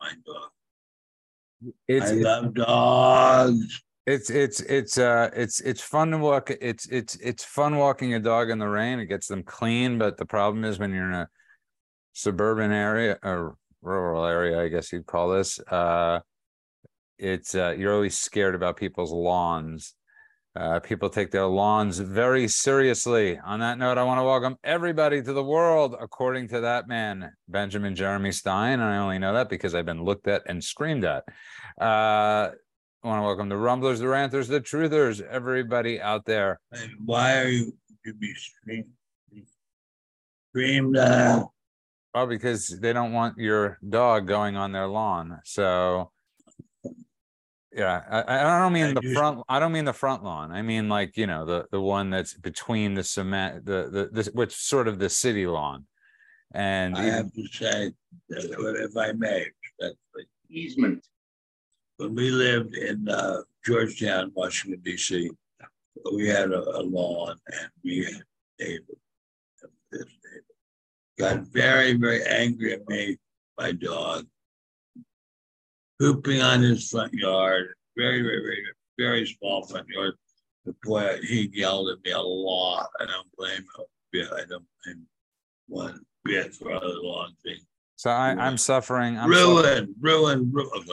my dog. It's I it's, love dogs. it's it's it's uh it's it's fun to walk. It's it's it's fun walking a dog in the rain. It gets them clean, but the problem is when you're in a suburban area or rural area, I guess you'd call this. Uh, it's uh, you're always scared about people's lawns. Uh, people take their lawns very seriously. On that note, I want to welcome everybody to the world, according to that man, Benjamin Jeremy Stein. And I only know that because I've been looked at and screamed at. Uh, I want to welcome the rumblers, the ranters, the truthers, everybody out there. And why are you to be screamed? Screamed at? Well, because they don't want your dog going on their lawn. So, yeah, I, I don't mean the front. I don't mean the front lawn. I mean like you know the the one that's between the cement, the the this, which sort of the city lawn. And I even- have to say, that if I may, respectfully, easement. when we lived in uh, Georgetown, Washington D.C., we had a, a lawn, and we had neighbor. This neighbor got very, very angry at me. My dog pooping on his front yard. Very, very, very, very small front yard. The boy, he yelled at me a lot. I don't blame him. Yeah, I don't blame one bit for other long thing. so I, I'm suffering. I'm, Ruin, ruin, ruin. Okay.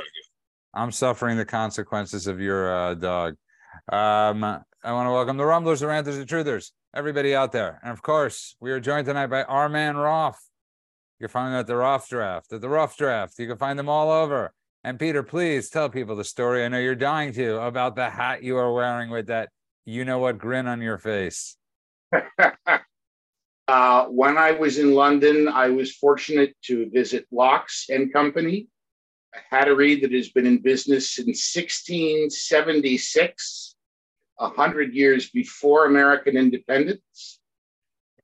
I'm suffering the consequences of your uh, dog. Um, I want to welcome the rumblers, the ranters, the truthers, everybody out there, and of course, we are joined tonight by our man Roff. You can find them at the Roff Draft, at the Roff Draft. You can find them all over. And Peter, please tell people the story. I know you're dying to about the hat you are wearing with that you know what grin on your face. Uh, when I was in London, I was fortunate to visit Locks and Company, a hattery that has been in business since 1676, a hundred years before American independence.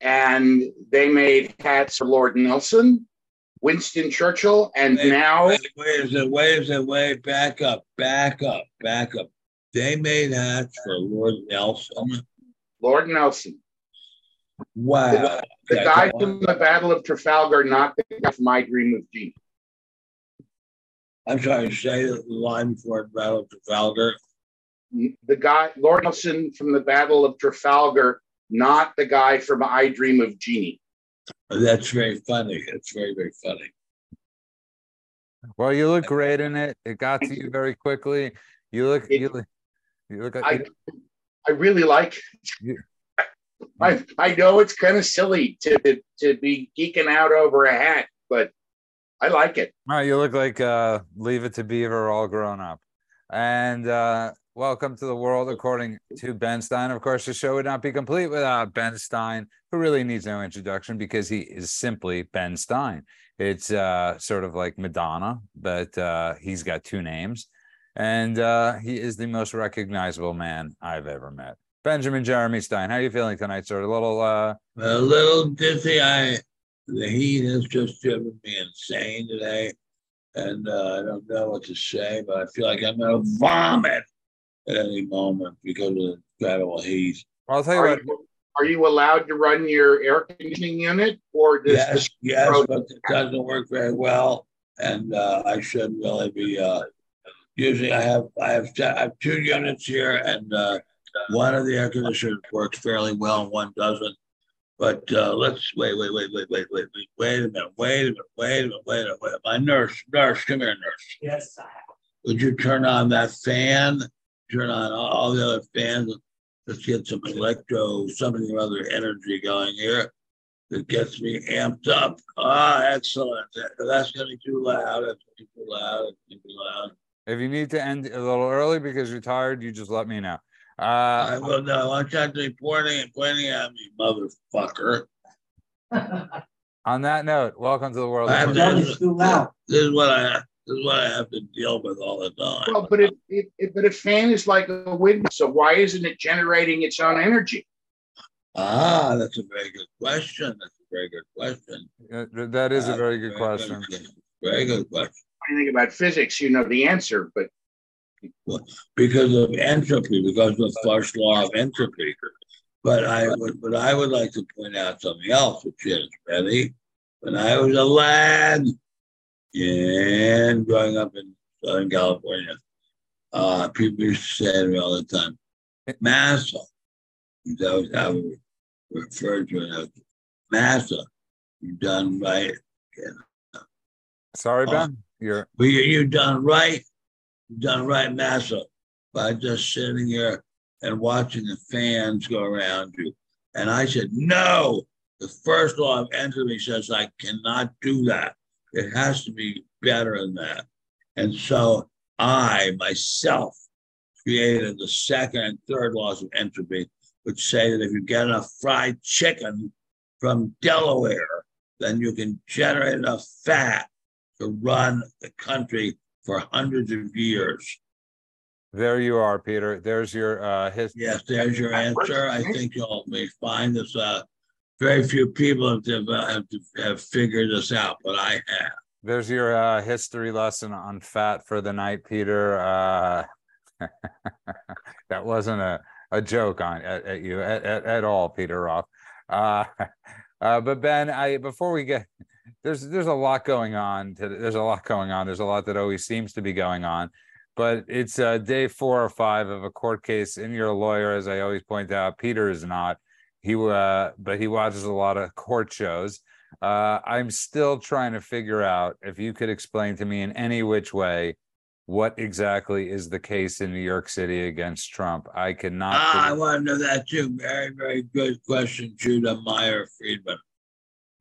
And they made hats for Lord Nelson, Winston Churchill, and Wait, now Wait, wait a second, wait a second, wait, back up, back up, back up. They made hats for Lord Nelson. Lord Nelson, Wow. the Okay, guy from the Battle of Trafalgar, not the guy from My Dream of Jeannie. I'm sorry, to say the line the Battle of Trafalgar. the guy Lord Nelson from the Battle of Trafalgar, not the guy from I Dream of Jeannie. That's very funny. That's very, very funny. Well, you look great in it. It got to you very quickly. You look, you look, you look. I I really like. You- I I know it's kind of silly to to be geeking out over a hat, but I like it. No, you look like uh Leave It to Beaver all grown up. And uh welcome to the world according to Ben Stein. Of course, the show would not be complete without Ben Stein, who really needs no introduction because he is simply Ben Stein. It's uh sort of like Madonna, but uh he's got two names. And uh he is the most recognizable man I've ever met. Benjamin Jeremy Stein, how are you feeling tonight, sir? A little uh A little dizzy. I the heat has just driven me insane today, and uh, I don't know what to say, but I feel like I'm gonna vomit at any moment because of the incredible heat. I'll tell you Are what, you, are you allowed to run your air conditioning unit, or does Yes, yes, road- but it doesn't work very well, and uh, I should really be. Uh, usually, I have I have I have two units here, and uh, one of the air conditioners works fairly well, and one doesn't. But uh, let's wait, wait, wait, wait, wait, wait, wait, wait a minute, wait a minute, wait a minute, wait a minute. My nurse, nurse, come here, nurse. Yes, Would you turn on that fan? Turn on all, all the other fans. Let's get some electro, something or other energy going here that gets me amped up. Ah, excellent. That- That's getting too loud. That's getting too loud. That's getting too loud. if you need to end a little early because you're tired, you just let me know. I Uh will know. I'm not to be pointing and pointing at me, motherfucker. On that note, welcome to the world. I have of- to- too loud. This is what I this is what I have to deal with all the time. well, but it, it, it but a fan is like a wind, so why isn't it generating its own energy? Ah, that's a very good question. That's a very good question. Uh, th- That is a very good question. Very good question. When you think about physics, you know the answer, but because of entropy, because of the first law of entropy. But I would, but I would like to point out something else, which is ready. When I was a lad and growing up in Southern California, uh, people used to say to me all the time, Massa. That was how we referred to it as Massa. You done right. Sorry, Uh, Ben. You're Well, you, you done right. You done right, Massa, by just sitting here and watching the fans go around you. And I said, no, the first law of entropy says I cannot do that. It has to be better than that. And so I myself created the second and third laws of entropy, which say that if you get enough fried chicken from Delaware, then you can generate enough fat to run the country for hundreds of years. there. You are, Peter. There's your uh, his. Yes, there's your answer. I think you'll may find this. Uh, very few people have, have, have figured this out, but I have. There's your uh, history lesson on fat for the night, Peter. Uh, that wasn't a, a joke on at, at you at, at, at all, Peter Roff. Uh, uh, but Ben, I before we get there's there's a lot going on. To, there's a lot going on. There's a lot that always seems to be going on. But it's uh, day four or five of a court case, and you're lawyer, as I always point out. Peter is not. He uh, but he watches a lot of court shows. Uh, I'm still trying to figure out if you could explain to me in any which way what exactly is the case in New York City against Trump. I cannot. Ah, I want to know that too. Very, very good question, Judah Meyer Friedman.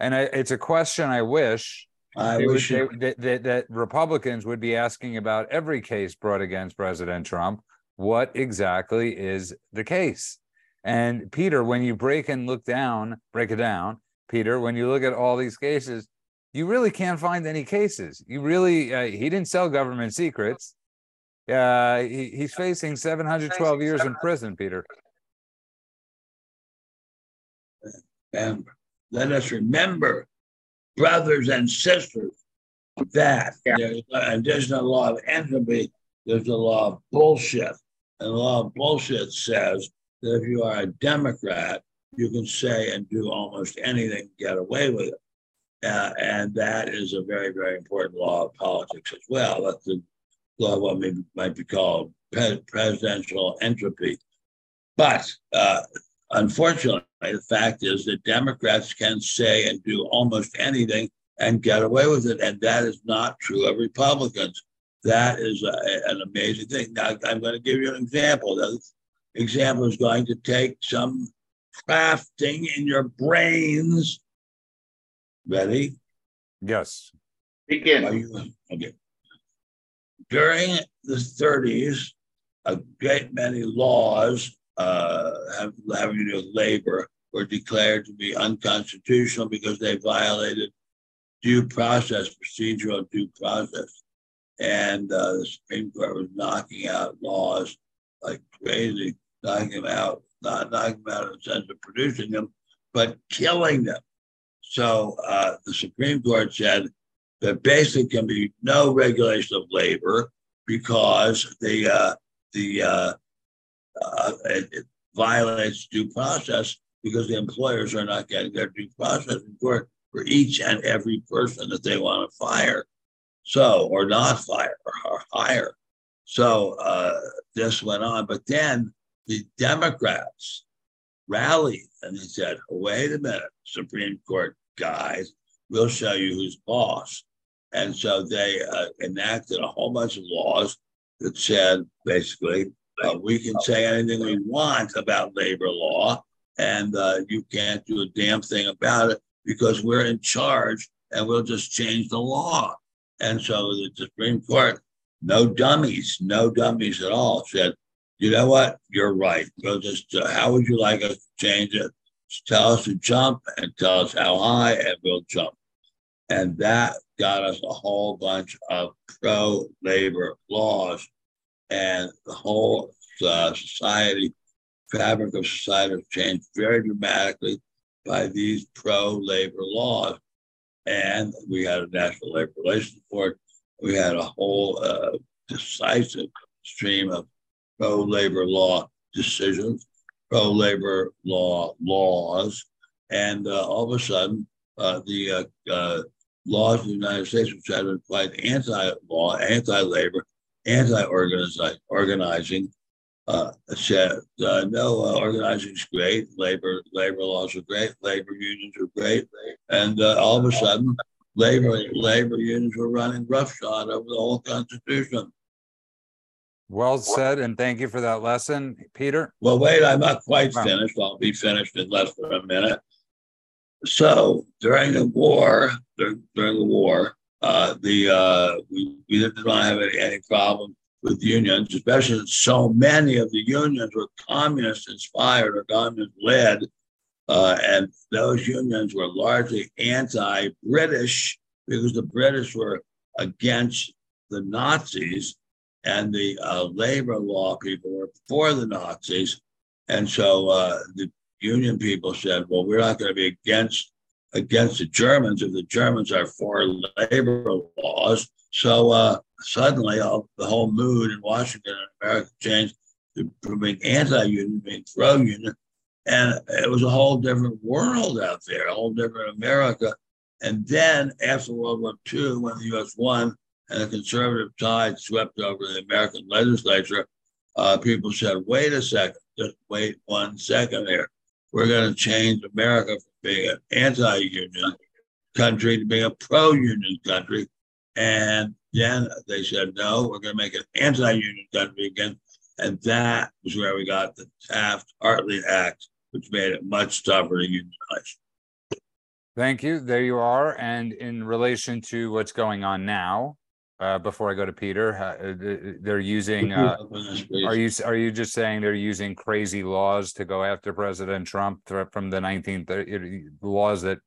and I, it's a question I wish I they wish you, they- that Republicans would be asking about every case brought against President Trump. What exactly is the case? And Peter, when you break and look down, break it down, Peter, when you look at all these cases, you really can't find any cases. You really, uh, he didn't sell government secrets. Uh, he, he's facing 712 years in prison, Peter. and let us remember, brothers and sisters, that Yeah. there's an additional law of entropy. There's a law of bullshit. And the law of bullshit says that if you are a Democrat, you can say and do almost anything, get away with it. Uh, and that is a very, very important law of politics as well. That's the law of what may, might be called pre- presidential entropy. But uh, unfortunately, the fact is that Democrats can say and do almost anything and get away with it. And that is not true of Republicans. That is a, an amazing thing. Now, I'm going to give you an example. The example is going to take some crafting in your brains. Ready? Yes. Begin. Are you okay? During the 30s, a great many laws uh, have, having to do with labor were declared to be unconstitutional because they violated due process, procedural due process. And uh, the Supreme Court was knocking out laws like crazy, knocking them out, not knocking them out in the sense of producing them, but killing them. So uh, the Supreme Court said there basically can be no regulation of labor because the uh, the uh, uh, it, it violates due process because the employers are not getting their due process for for each and every person that they want to fire, so or not fire or hire. So uh, this went on, but then the Democrats rallied and they said, "Wait a minute, Supreme Court guys, we'll show you who's boss." And so they uh, enacted a whole bunch of laws that said basically uh, we can say anything we want about labor law, and uh, you can't do a damn thing about it because we're in charge and we'll just change the law. And so the Supreme Court, no dummies, no dummies at all, said, you know what? You're right. We'll just, uh, how would you like us to change it? Just tell us to jump and tell us how high, and we'll jump. And that got us a whole bunch of pro labor laws and the whole uh, society, fabric of society changed very dramatically by these pro-labor laws. And we had a National Labor Relations Board. We had a whole uh, decisive stream of pro-labor law decisions, pro-labor law laws, and uh, all of a sudden, uh, the uh, uh, laws in the United States which had been quite anti-law, anti-labor, anti-organizing. Uh, said uh, no, organizing is great. Labor labor laws are great. Labor unions are great. And all of a sudden, labor labor unions were running roughshod over the whole Constitution. Well said, and thank you for that lesson, Peter. Well, wait, I'm not quite finished. I'll be finished in less than a minute. So during the war, during, during the war, uh, the uh, we, we did not have any, any problem with unions, especially since so many of the unions were communist inspired or communist led. Uh, and those unions were largely anti British because the British were against the Nazis and the uh, labor law people were for the Nazis. And so uh, the union people said, well, we're not going to be against against the Germans if the Germans are for labor laws. So uh, suddenly, all, the whole mood in Washington and America changed from being anti-union, being pro-union, and it was a whole different world out there, a whole different America. And then after World War II, when the U.S. won and the conservative tide swept over the American legislature, uh, people said, "Wait a second, just wait one second here. We're going to change America from being an anti-union country to being a pro-union country." And then they said, no, we're going to make an anti union country again. And that was where we got the Taft Hartley Act, which made it much tougher to unionize. Thank you. There you are. And in relation to what's going on now, uh, before I go to Peter, uh, they're using. Uh, are you are you just saying they're using crazy laws to go after President Trump from the 1930 laws that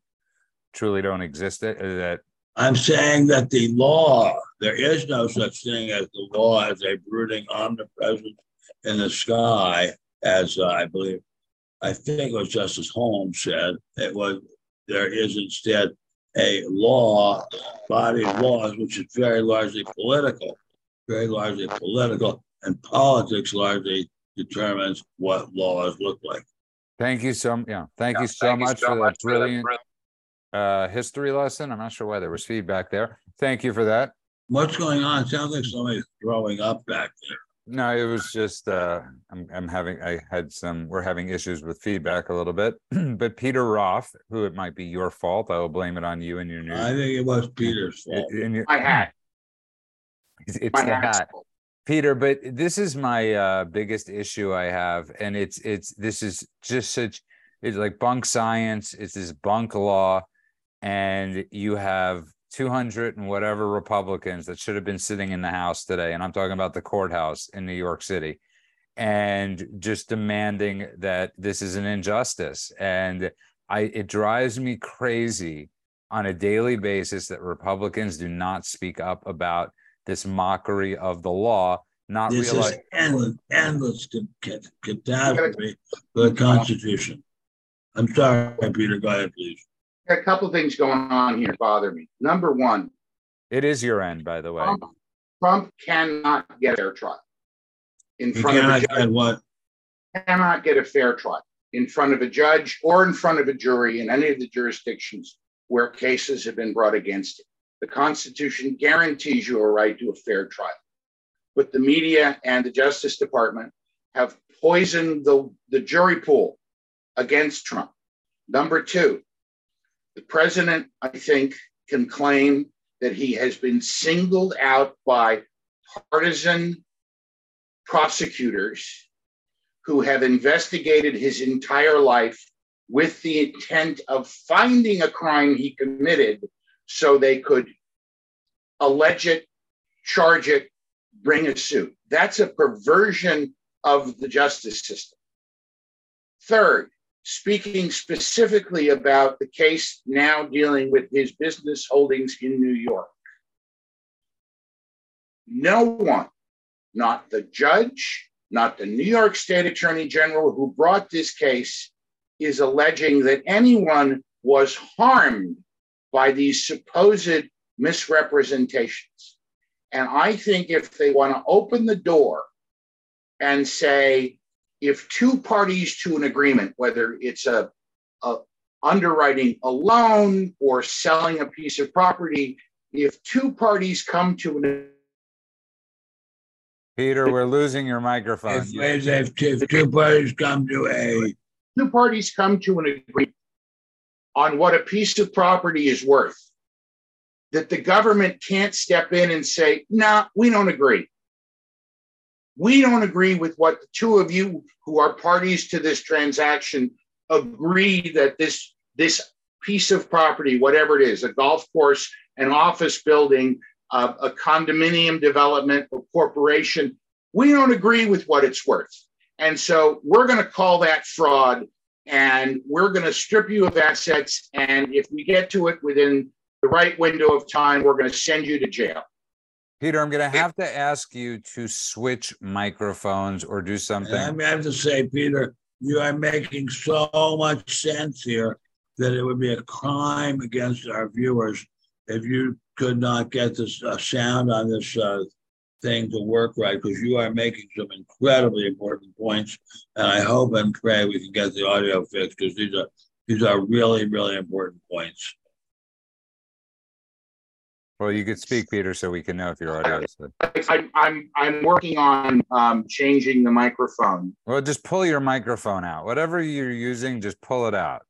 truly don't exist? Uh, that I'm saying that the law, there is no such thing as the law as a brooding omnipresence in the sky, as uh, I believe, I think it was Justice Holmes said. It was there is instead a law, body of laws, which is very largely political, very largely political, and politics largely determines what laws look like. Thank you so yeah. Thank yeah, you so thank much you so for that brilliant uh, history lesson. I'm not sure why there was feedback there. Thank you for that. What's going on? It sounds like somebody's throwing up back there. No, it was just uh, I'm, I'm having I had some we're having issues with feedback a little bit. but Peter Roff, who it might be your fault, I will blame it on you and your news. I think it was Peter's fault. In your, My hat. It's, it's My the hat. Peter, but this is my uh, biggest issue I have, and it's it's this is just such it's like bunk science. It's this bunk law and you have 200 and whatever Republicans that should have been sitting in the House today, and I'm talking about the courthouse in New York City, and just demanding that this is an injustice. And I it drives me crazy on a daily basis that Republicans do not speak up about this mockery of the law. Not this realize- is endless, endless catastrophe for the Constitution. I'm sorry, Peter. Go ahead, please a couple things going on here bother me. Number one, it is your end, by the way. Trump, Trump cannot get a fair trial in he front of a judge. What? Cannot get a fair trial in front of a judge or in front of a jury in any of the jurisdictions where cases have been brought against him. The Constitution guarantees you a right to a fair trial. But the media and the Justice Department have poisoned the, the jury pool against Trump. Number two, the president, I think, can claim that he has been singled out by partisan prosecutors who have investigated his entire life with the intent of finding a crime he committed so they could allege it, charge it, bring a suit. That's a perversion of the justice system. Third, speaking specifically about the case now dealing with his business holdings in New York. No one, not the judge, not the New York State Attorney General who brought this case, is alleging that anyone was harmed by these supposed misrepresentations. And I think if they want to open the door and say, if two parties to an agreement, whether it's a, a, underwriting a loan or selling a piece of property, if two parties come to an Peter, we're losing your microphone. If, if, if two parties come to a, two parties come to an agreement on what a piece of property is worth, that the government can't step in and say, nah, we don't agree. We don't agree with what the two of you who are parties to this transaction agree that this, this piece of property, whatever it is, a golf course, an office building, uh, a condominium development, a corporation, we don't agree with what it's worth. And so we're going to call that fraud and we're going to strip you of assets. And if we get to it within the right window of time, we're going to send you to jail. Peter, I'm going to have to ask you to switch microphones or do something. And I have to say, Peter, you are making so much sense here that it would be a crime against our viewers if you could not get this uh, sound on this uh, thing to work right because you are making some incredibly important points and i hope and pray we can get the audio fixed because these are these are really really important points well, you could speak, Peter, so we can know if your audio is good. I, I'm I'm working on um, changing the microphone. Well, just pull your microphone out. Whatever you're using, just pull it out,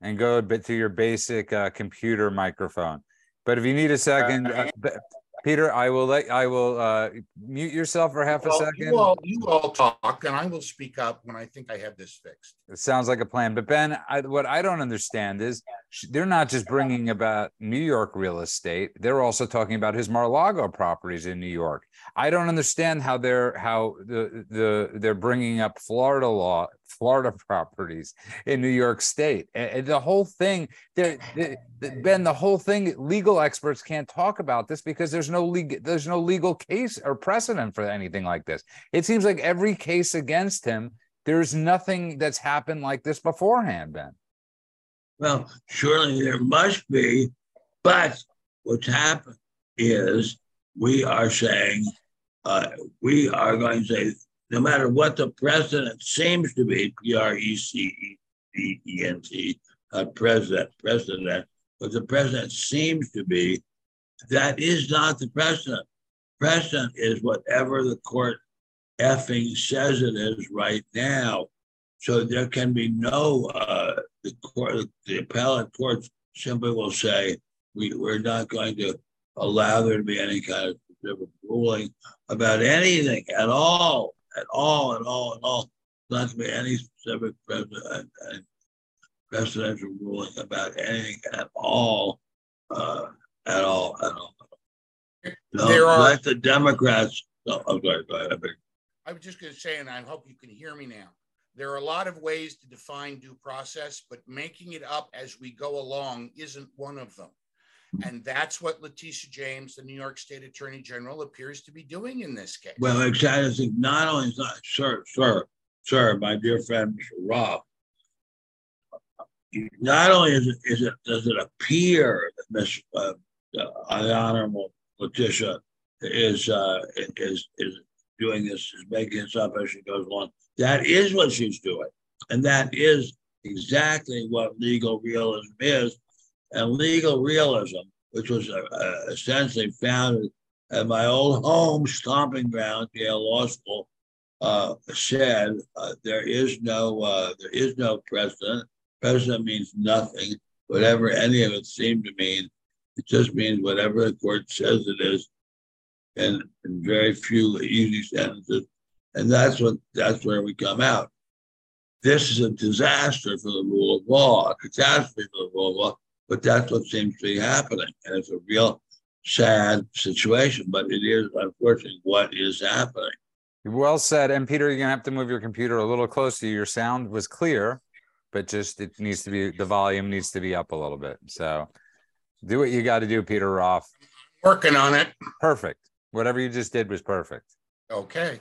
and go a bit to your basic uh, computer microphone. But if you need a second, uh, Peter, I will let I will uh, mute yourself for half Well, a second. You all, you all talk, and I will speak up when I think I have this fixed. It sounds like a plan. But Ben, I, what I don't understand is sh- they're not just bringing about New York real estate; they're also talking about his Mar-a-Lago properties in New York. I don't understand how they're how the the they're bringing up Florida law, Florida properties in New York State. And, the whole thing, there, the, the- Ben, the whole thing, legal experts can't talk about this because there's no legal there's no legal case or precedent for anything like this. It seems like every case against him, there's nothing that's happened like this beforehand, Ben. Well surely there must be but what's happened is we are saying uh, we are going to say no matter what the precedent seems to be p-r-e-c-e-d-e-n-t uh, president president but the president seems to be that is not the precedent precedent is whatever the court effing says it is right now. So there can be no uh, the court the appellate courts simply will say we, we're not going to allow there to be any kind of specific ruling about anything at all, at all, at all, at all. Not to be any specific president, uh, presidential ruling about anything at all, uh, at all, at all. No, There are- let the Democrats. No, I'm sorry, go ahead. I was just going to say, and I hope you can hear me now. There are a lot of ways to define due process, but making it up as we go along isn't one of them. And that's what Letitia James, the New York State Attorney General, appears to be doing in this case. Well, exactly. Not only is not, sir, sir, sir, my dear friend, Mr. Rob, not only is it, is it does it appear that Miss uh, uh, the Honorable Letitia is uh, is is doing this, is making this up as she goes along. That is what she's doing, and that is exactly what legal realism is. And legal realism, which was uh, uh, essentially founded at my old home stomping ground, Yale Law School, uh, said uh, there is no uh, there is no precedent. Precedent means nothing. Whatever any of it seemed to mean, it just means whatever the court says it is, and in very few easy sentences. And that's what that's where we come out. This is a disaster for the rule of law, a catastrophe for the rule of law. But that's what seems to be happening, and it's a real sad situation. But it is unfortunately what is happening. Well said. And Peter, you're gonna have to move your computer a little closer. Your sound was clear, but just it needs to be the volume needs to be up a little bit. So do what you got to do, Peter Roff. Working on it. Perfect. Whatever you just did was perfect. Okay.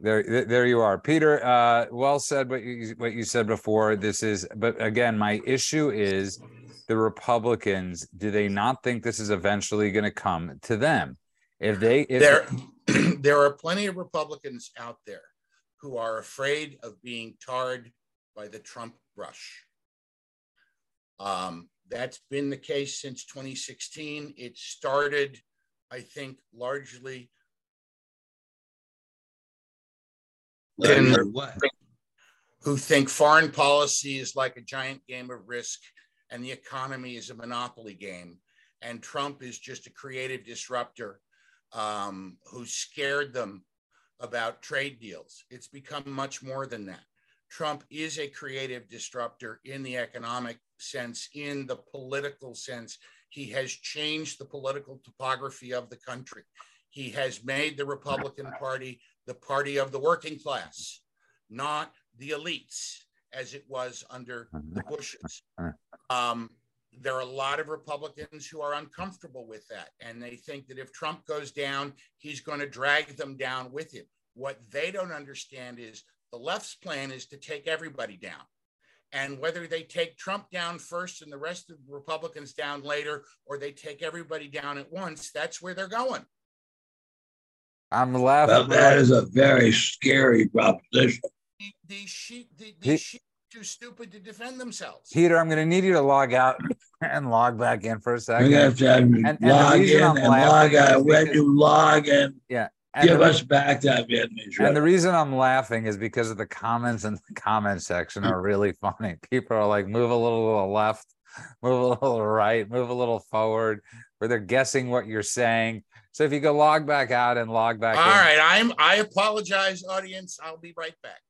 There, there you are, Peter. Uh, well said. What you what you said before. This is, but again, my issue is the Republicans. Do they not think this is eventually going to come to them? If they, if there, there are plenty of Republicans out there who are afraid of being tarred by the Trump brush. Um, that's been the case since 2016. It started, I think, largely who think foreign policy is like a giant game of risk and the economy is a monopoly game. And Trump is just a creative disruptor um, who scared them about trade deals. It's become much more than that. Trump is a creative disruptor in the economic sense, in the political sense. He has changed the political topography of the country. He has made the Republican Party the party of the working class, not the elites as it was under the Bushes. Um, there are a lot of Republicans who are uncomfortable with that. And they think that if Trump goes down, he's going to drag them down with him. What they don't understand is the left's plan is to take everybody down. And whether they take Trump down first and the rest of the Republicans down later, or they take everybody down at once, that's where they're going. I'm Well, laughing. that is a very scary proposition. The- These sheep, the, He- these sheep are too stupid to defend themselves. Peter, I'm gonna need you to log out and log back in for a second. gonna have to have And- and log reason in I'm and log is out. When because- you log in, And give the- us back that Vietnamese. And the reason I'm laughing is because of the comments in the comment section are really funny. People are like, move a little to the left, move a little right, move a little forward, where they're guessing what you're saying. So if you go log back out and log back All in. right, I'm. I apologize, audience. I'll be right back.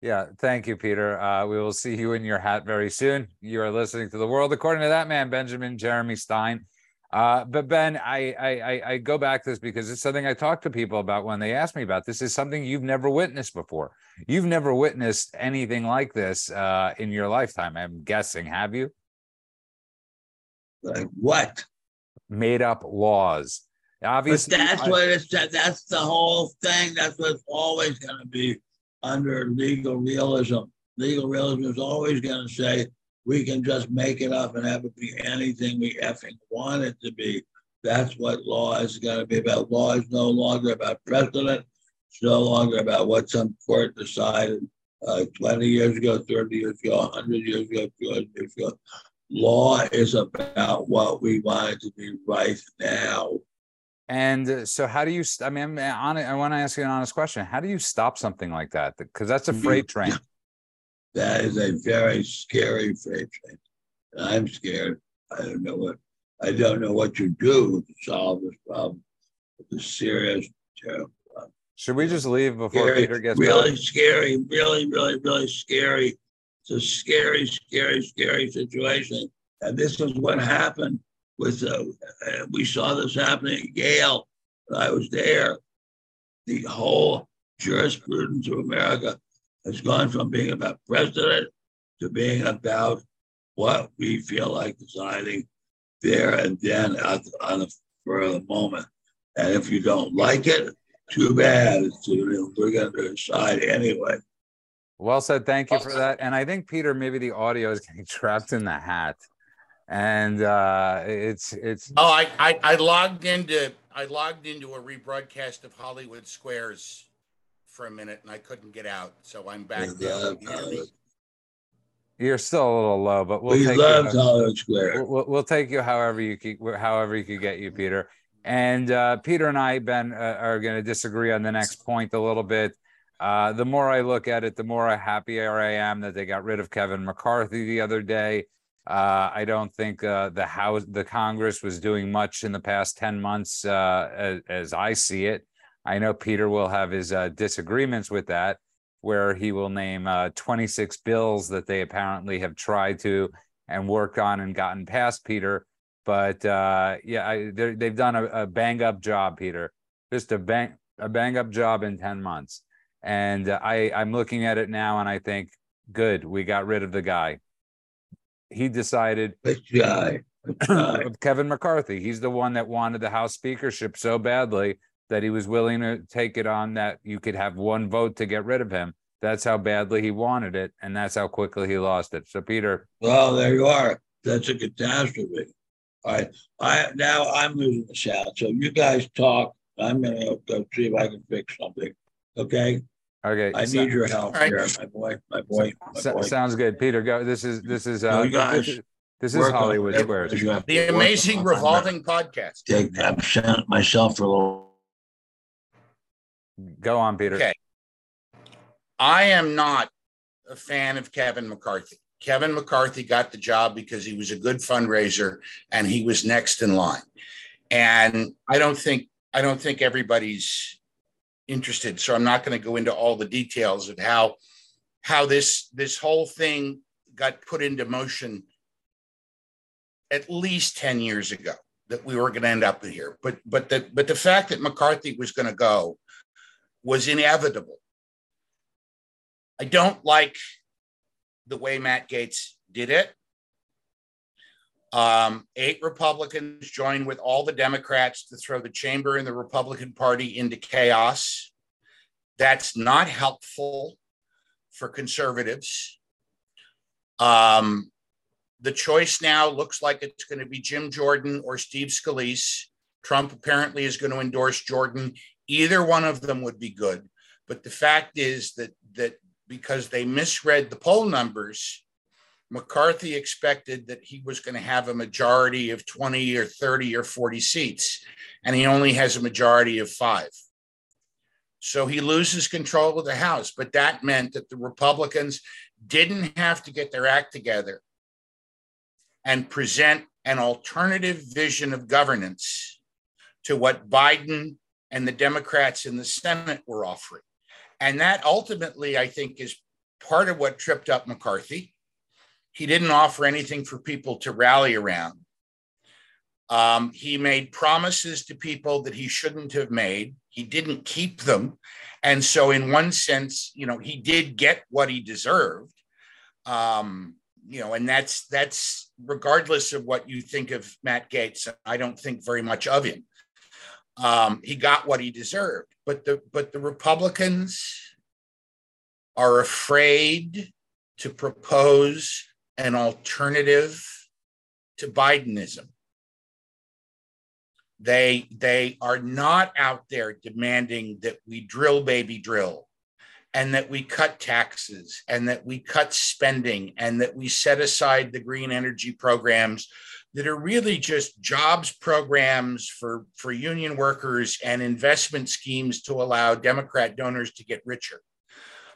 Yeah, thank you, Peter. Uh, we will see you in your hat very soon. You are listening to the world according to that man, Benjamin Jeremy Stein. Uh, but Ben, I, I I go back to this because it's something I talk to people about when they ask me about this. Is something you've never witnessed before. You've never witnessed anything like this uh, in your lifetime. I'm guessing. Have you Like what? made up laws? But Obviously, that's I- what it's that's the whole thing. That's what's always gonna be under legal realism. Legal realism is always gonna say we can just make it up and have it be anything we effing want it to be. That's what law is gonna be about. Law is no longer about precedent. It's no longer about what some court decided uh, 20 years ago, 30 years ago, 100 years ago, 200 years ago. Law is about what we want it to be right now. And uh, so, how do you? I mean, I'm on I want to ask you an honest question. How do you stop something like that? Because that's a freight train. That is a very scary freight train. And I'm scared. I don't know what I don't know what you do to solve this problem. It's a serious, terrible, problem. Should we just leave before Scary, Peter gets really back? scary, really, really, really scary. It's a scary, scary, scary situation. And this is what happened with uh, uh, we saw this happening at Yale. I was there. The whole jurisprudence of America has gone from being about president to being about what we feel like deciding there and then at, on the for the moment. And if you don't like it, too bad. It's, we're going to decide anyway. Well said. Thank you for that. And I think Peter, maybe the audio is getting trapped in the hat, and uh, it's it's Oh, I, I I logged into I logged into a rebroadcast of Hollywood Squares for a minute and I couldn't get out, so I'm back We now. you hear me? Hollywood. you're still a little low, but we'll we take love you. Hollywood Square. We'll, we'll, we'll take you however you could, however you could get you, Peter. And uh, Peter and I, Ben, uh, are going to disagree on the next point a little bit. Uh, the more I look at it, the more happier I am that they got rid of Kevin McCarthy the other day. Uh, I don't think uh, the House, the Congress was doing much in the past 10 months uh, as, as I see it. I know Peter will have his uh, disagreements with that, where he will name uh, 26 bills that they apparently have tried to and worked on and gotten past Peter. But uh, yeah, I, they've done a, a bang up job, Peter. Just a bang a bang up job in 10 months. And uh, I I'm looking at it now and I think, good, we got rid of the guy. He decided? Which guy? Kevin McCarthy. He's the one that wanted the House speakership so badly that he was willing to take it on that you could have one vote to get rid of him. That's how badly he wanted it, and that's how quickly he lost it. So, Peter, Well, there you are. That's a catastrophe. All right. I now I'm losing the sound. So you guys talk. I'm gonna go see if I can fix something. Okay. okay, I so- need your help All right. here. My boy, my boy, my so- boy. sounds good. Peter, go. This is this is uh, you guys- this, is, This is Hollywood Squares. you have to The amazing revolving podcast. Take, I'm sending myself for a little. Go on, Peter. Okay. I am not a fan of Kevin McCarthy. Kevin McCarthy got the job because he was a good fundraiser and he was next in line. And I don't think I don't think everybody's interested. So I'm not going to go into all the details of how how this this whole thing got put into motion at least 10 years ago that we were going to end up here. But but the but the fact that McCarthy was going to go was inevitable. I don't like the way Matt Gaetz did it. Um, eight Republicans joined with all the Democrats to throw the chamber and the Republican Party into chaos. That's not helpful for conservatives. Um, the choice now looks like it's going to be Jim Jordan or Steve Scalise. Trump apparently is going to endorse Jordan. Either one of them would be good. But the fact is that that because they misread the poll numbers, McCarthy expected that he was going to have a majority of 20 or 30 or 40 seats, and he only has a majority of five. So he loses control of the House. But that meant that the Republicans didn't have to get their act together and present an alternative vision of governance to what Biden and the Democrats in the Senate were offering. And that ultimately, I think, is part of what tripped up McCarthy. He didn't offer anything for people to rally around. Um, he made promises to people that he shouldn't have made. He didn't keep them. And so, in one sense, you know, he did get what he deserved. Um, you know, and that's that's regardless of what you think of Matt Gaetz. I don't think very much of him. Um, he got what he deserved, but the but the Republicans are afraid to propose an alternative to Bidenism. They they are not out there demanding that we drill baby drill and that we cut taxes and that we cut spending and that we set aside the green energy programs that are really just jobs programs for, for union workers and investment schemes to allow Democrat donors to get richer.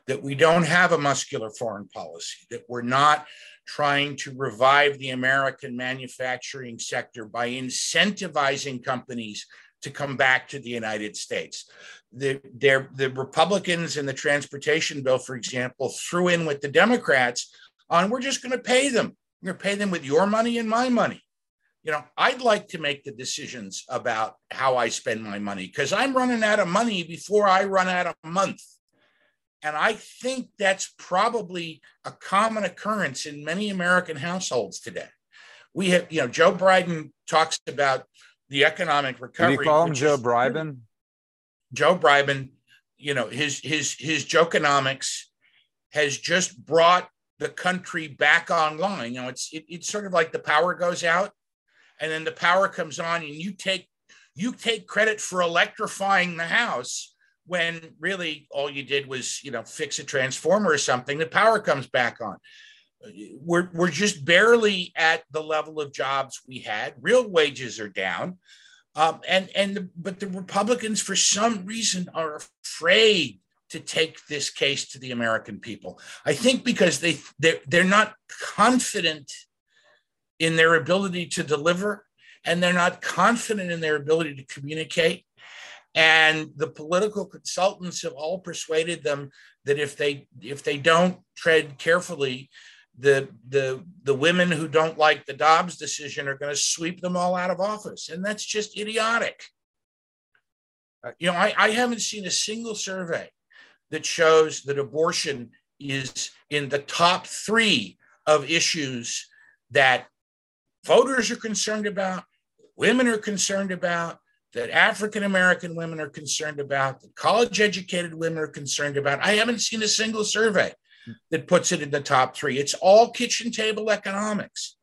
That we don't have a muscular foreign policy, that we're not trying to revive the American manufacturing sector by incentivizing companies to come back to the United States. The, the Republicans in the transportation bill, for example, threw in with the Democrats on we're just going to pay them. We're going to pay them with your money and my money. You know, I'd like to make the decisions about how I spend my money because I'm running out of money before I run out of month. And I think that's probably a common occurrence in many American households today. We have, you know, Joe Biden talks about the economic recovery. Did you call him Joe Biden? Joe Biden, you know, his his his Jokenomics has just brought the country back online. You know, it's it, it's sort of like the power goes out, and then the power comes on, and you take you take credit for electrifying the house when really all you did was you know fix a transformer or something. The power comes back on we're we're just barely at the level of jobs we had. Real wages are down, um, and and the, but the Republicans, for some reason, are afraid to take this case to the American people. I think because they they're, they're not confident in their ability to deliver, and they're not confident in their ability to communicate. And the political consultants have all persuaded them that if they if they don't tread carefully, the the the women who don't like the Dobbs decision are going to sweep them all out of office, and that's just idiotic. Uh, you know, I, I haven't seen a single survey that shows that abortion is in the top three of issues that voters are concerned about, women are concerned about, that African American women are concerned about, that college educated women are concerned about. I haven't seen a single survey that puts it in the top three. It's all kitchen table economics.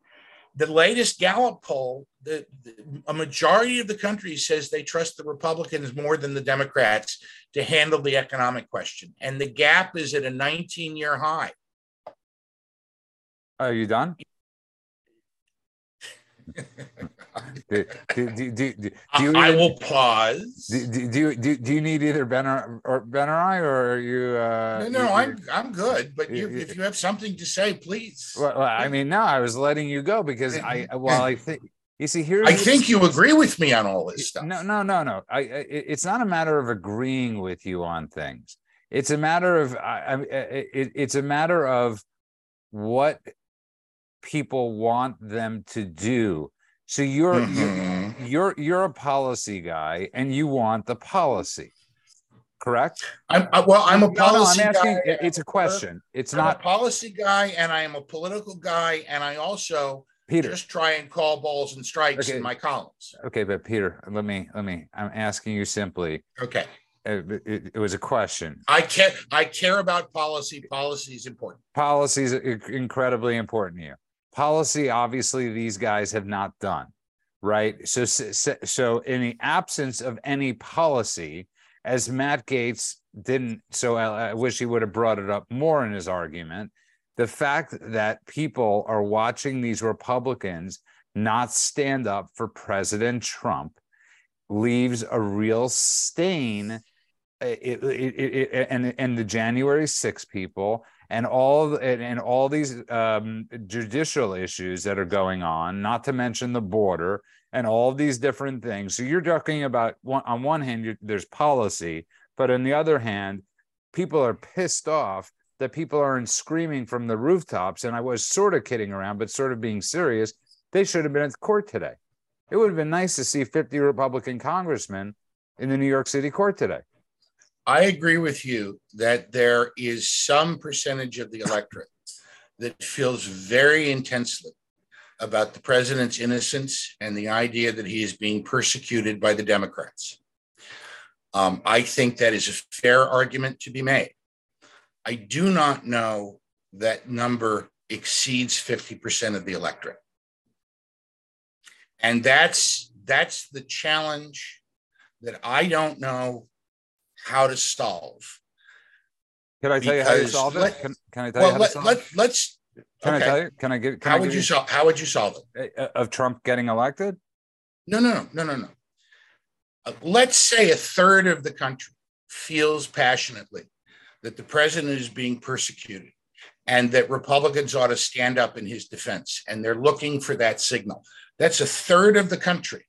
The latest Gallup poll, the, the, a majority of the country says they trust the Republicans more than the Democrats to handle the economic question. And the gap is at a 19 year high. Are you done? Do, do, do, do, do I, you I will pause. do, do, do, you- do, you need either Ben or, or Ben or I, or are you? Uh, no, no, I'm I'm good. But if you have something to say, please. Well, I mean, no, I was letting you go because I. Well, I think you see here. I think you agree with me on all this stuff. No, no, no, no. I, it's not a matter of agreeing with you on things. It's a matter of I, I, it, it's a matter of what people want them to do. So you're you're, Mhm. you're you're a policy guy, and you want the policy, correct? I'm I, well. I'm a No, no, policy I'm asking. guy. It's a question. It's I'm a not policy guy, and I am a political guy, and I also Peter. just try and call balls and strikes Okay. in my columns. Okay, but Peter, let me let me. I'm asking you simply. Okay, uh, It, it was a question. I care. I care about policy. Policy is important. policy is incredibly important to you. Policy, obviously, these guys have not done, right? So, so, in the absence of any policy, as Matt Gaetz didn't, so I, wish he would have brought it up more in his argument. The fact that people are watching these Republicans not stand up for President Trump leaves a real stain eh, it, it, it, it- and and the January 6 people and all and, all these um, judicial issues that are going on, not to mention the border and all these different things. So you're talking about on one hand, there's policy, but on the other hand, people are pissed off that people aren't screaming from the rooftops. And I was sort of kidding around, but sort of being serious. They should have been at court today. It would have been nice to see 50 Republican congressmen in the New York City court today. I agree with you that there is some percentage of the electorate that feels very intensely about the president's innocence and the idea that he is being persecuted by the Democrats. Um, I think that is a fair argument to be made. I do not know that number exceeds 50% of the electorate. And that's that's the challenge that I don't know how to solve. Can I tell you how to Because solve it? Can, can I tell you Well, how to solve let, it? let's, Can I tell you? Can I give? Can how I would you solve, how would you solve it? of Trump getting elected? No, no, no, no, no, no. Uh, let's say a third of the country feels passionately that the president is being persecuted and that Republicans ought to stand up in his defense. And they're looking for that signal. That's a third of the country.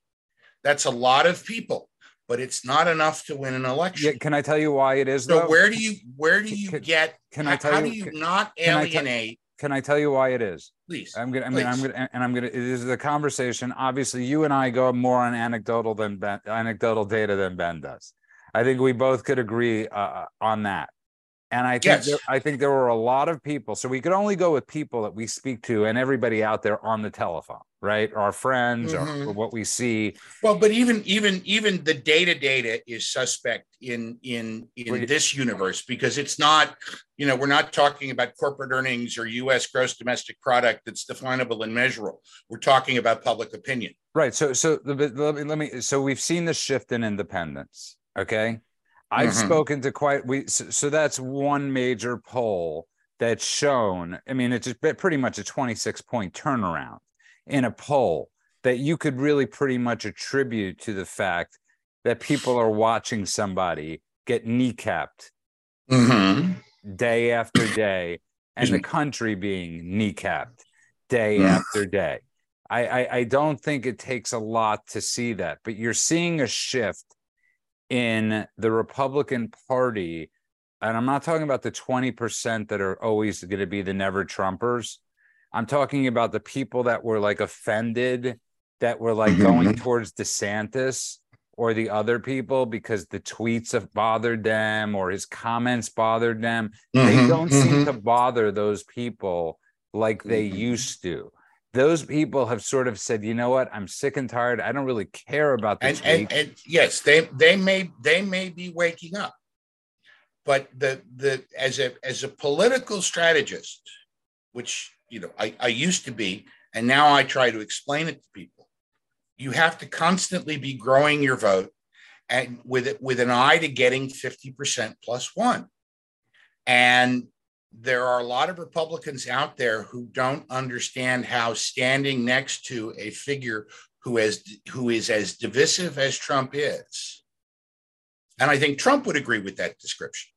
That's a lot of people, but it's not enough to win an Yeah. election. Can I tell you why it is? So though? where do you where do you Can- get can I tell how you- do you can- not can I alienate Can I tell you why it is? please I'm gonna. I mean, I'm gonna, and I'm gonna. This is a conversation. Obviously, you and I go more on anecdotal than Ben, anecdotal data than Ben does. I think we both could agree uh, on that. And I think Yes. there, I think there were a lot of people. So we could only go with people that we speak to and everybody out there on the telephone, right? Our friends or, Mhm. or what we see. Well, but even even even the data data is suspect in in in this universe because it's not, you know, we're not talking about corporate earnings or U.S. gross domestic product that's definable and measurable. We're talking about public opinion. Right. So, so the- but let me, let me, so we've seen the shift in independence. Okay. I've Mhm. spoken to quite, we, so, so that's one major poll that's shown. I mean, it's just pretty much a 26 point turnaround in a poll that you could really pretty much attribute to the fact that people are watching somebody get kneecapped Mm-hmm. day after day and the country being kneecapped day Mm. after day. I, I I don't think it takes a lot to see that, but you're seeing a shift in the Republican Party, and I'm not talking about the 20% that are always going to be the never Trumpers. I'm talking about the people that were like offended, that were like going towards DeSantis or the other people because the tweets have bothered them or his comments bothered them. They Mhm, don't seem mhm. to bother those people like they Mhm. used to. Those people have sort of said, you know what, I'm sick and tired. I don't really care about the and, and and yes, they they may they may be waking up, but the the as a as a political strategist, which you know I, I used to be, and now I try to explain it to people. You have to constantly be growing your vote, and with it with an eye to getting fifty percent plus one, and there are a lot of Republicans out there who don't understand how standing next to a figure who has who is as divisive as Trump is, and I think Trump would agree with that description,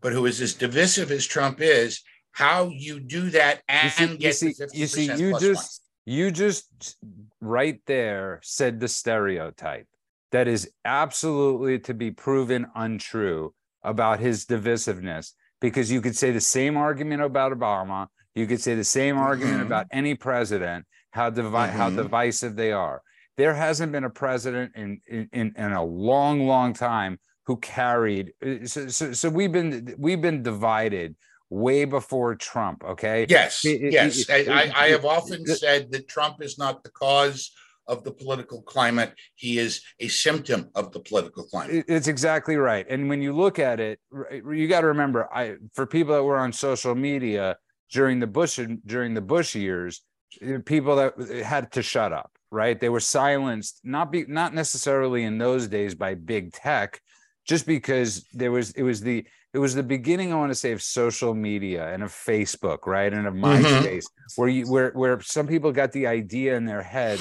but who is as divisive as Trump is, how you do that and you see, get you see, you, see, you just you just right there said the stereotype that is absolutely to be proven untrue about his divisiveness because you could say the same argument about Obama, you could say the same argument mm-hmm. about any president, how divi- mm-hmm. how divisive they are. There hasn't been a president in in, in a long, long time who carried. Uh, so, so, so we've been we've been divided way before Trump. Okay. Yes. It, yes. It, I, I have often said that Trump is not the cause of the political climate. He is a symptom of the political climate. It's exactly right. And when you look at it, you got to remember, I for people that were on social media during the Bush during the Bush years, eh, people that had to shut up, right? They were silenced, not be not necessarily in those days by big tech, just because there was it was the it was the beginning i want to say of social media and of facebook right and of mm-hmm. myspace mm-hmm. where you where where some people got the idea in their head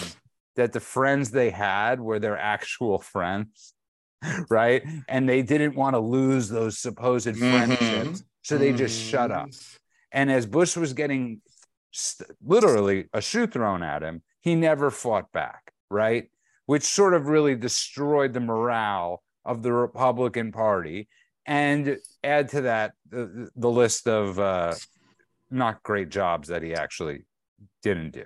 that the friends they had were their actual friends, right? And they didn't want to lose those supposed mm-hmm. friendships. So they just mm-hmm. shut up. And as Bush was getting st- literally a shoe thrown at him, he never fought back, right? Which sort of really destroyed the morale of the Republican Party. And add to that the, the list of uh, not great jobs that he actually didn't do.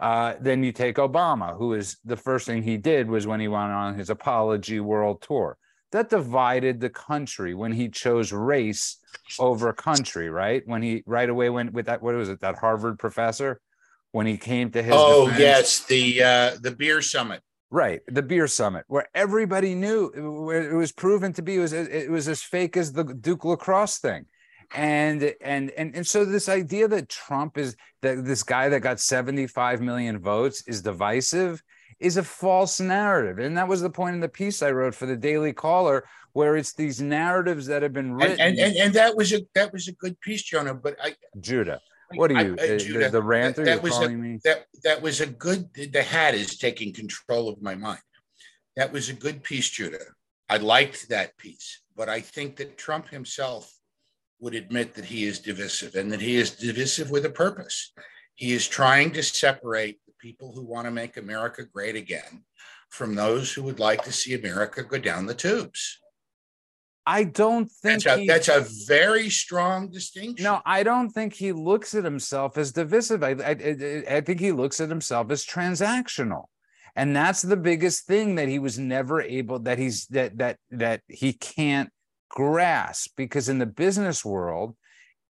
Uh, then you take Obama, who is the first thing he did was when he went on his apology world tour. That divided the country when he chose race over country, right? When he right away went with that, what was it, that Harvard professor? When he came to his Oh, defense, yes, the uh the beer summit. Right, the beer summit, where everybody knew where it was proven to be it was it was as fake as the Duke lacrosse thing and and and and so this idea that Trump is that this guy that got 75 million votes is divisive is a false narrative. And that was the point in the piece I wrote for the Daily Caller where it's these narratives that have been written and and, and that was a that was a good piece Jonah but I Judah what are you I, I, uh, Judah, the, the ranter that, that was a, me? that that was a good the hat is taking control of my mind. That was a good piece Judah. I liked that piece but I think that Trump himself would admit that he is divisive and that he is divisive with a purpose. He is trying to separate the people who want to make America great again from those who would like to see America go down the tubes. I don't think that's a, he, that's a very strong distinction. No, I don't think he looks at himself as divisive. I, I, I think he looks at himself as transactional and that's the biggest thing that he was never able that he's that that that he can't grasp because in the business world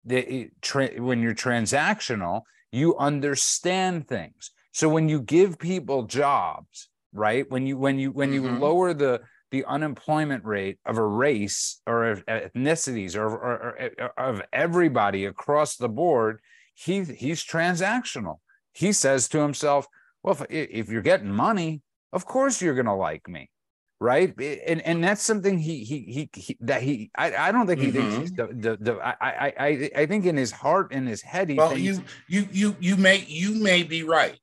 the, tra- when you're transactional you understand things. So when you give people jobs right when you when you when you mm-hmm. lower the the unemployment rate of a race or of ethnicities or, or, or, of everybody across the board he he's transactional. He says to himself well if, if you're getting money of course you're going to like me right? And and that's something he he he, he that he I, I don't think he mm-hmm. thinks the, the, the I, I i think in his heart in his head he well thinks, you you you you may you may be right.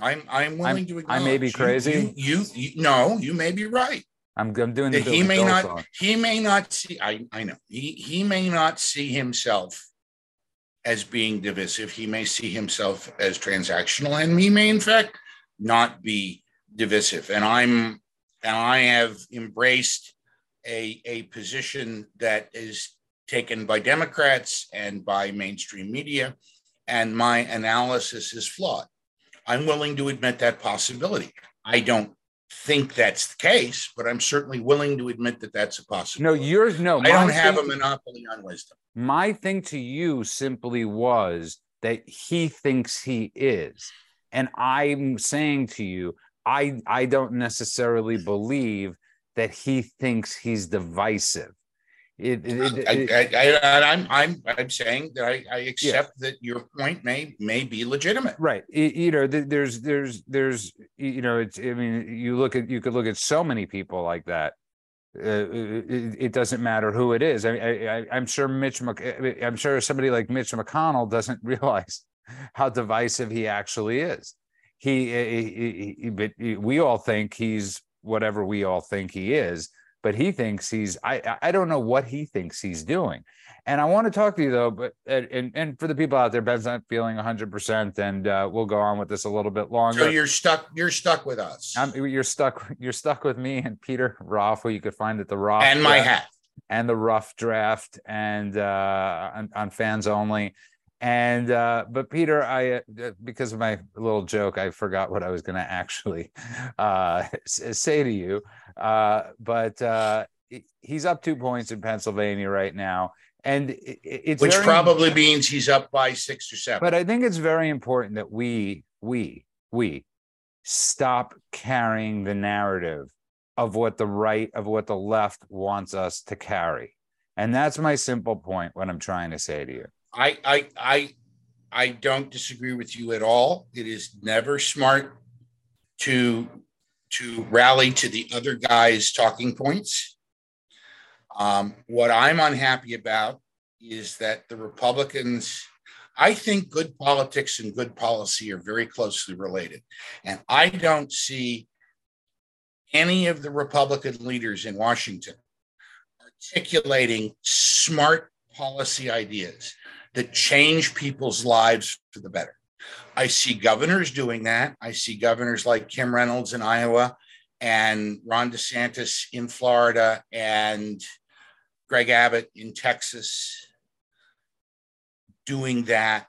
I'm i'm willing I'm, to acknowledge i may be crazy. you, you, you, no you may be right. I'm, I'm doing the he may not song. he may not see i i know. He he may not see himself as being divisive. He may see himself as transactional and he may in fact not be divisive. And i'm and I have embraced a, a position that is taken by Democrats and by mainstream media, and my analysis is flawed. I'm willing to admit that possibility. I don't think that's the case, but I'm certainly willing to admit that that's a possibility. No, yours, no. I don't have a monopoly on wisdom. My thing to you simply was that he thinks he is. And I'm saying to you, I I don't necessarily believe that he thinks he's divisive. It, it, it, I, am I'm I'm saying that I, I accept yeah. that your point may may be legitimate. Right. you know, there's there's there's you know, it's I mean, you look at you could look at so many people like that. uh, it, it, doesn't matter who it is. I, I, am sure Mitch, Mc, I'm sure somebody like Mitch McConnell doesn't realize how divisive he actually is. He, he, he, but we all think he's whatever we all think he is, but he thinks he's. I, I don't know what he thinks he's doing. And I want to talk to you though, but and and for the people out there, Ben's not feeling 100, percent and uh, we'll go on with this a little bit longer. So you're stuck. You're stuck with us. I'm, you're stuck. You're stuck with me and Peter Roff, who you could find at the Roff and my hat and the Roff Draft and uh, on, on fans only. And uh, but Peter, I uh, because of my little joke, I forgot what I was going to actually uh, say to you. Uh, but uh, he's up two points in Pennsylvania right now and it's which probably means he's up by six or seven. But I think it's very important that we we we stop carrying the narrative of what the right of what the left wants us to carry, and that's my simple point. What I'm trying to say to you. I I I I don't disagree with you at all. It is never smart to to rally to the other guy's talking points. Um, what I'm unhappy about is that the Republicans, I think good politics and good policy are very closely related. And I don't see any of the Republican leaders in Washington articulating smart policy ideas that change people's lives for the better. I see governors doing that. I see governors like Kim Reynolds in Iowa and Ron DeSantis in Florida and Greg Abbott in Texas doing that,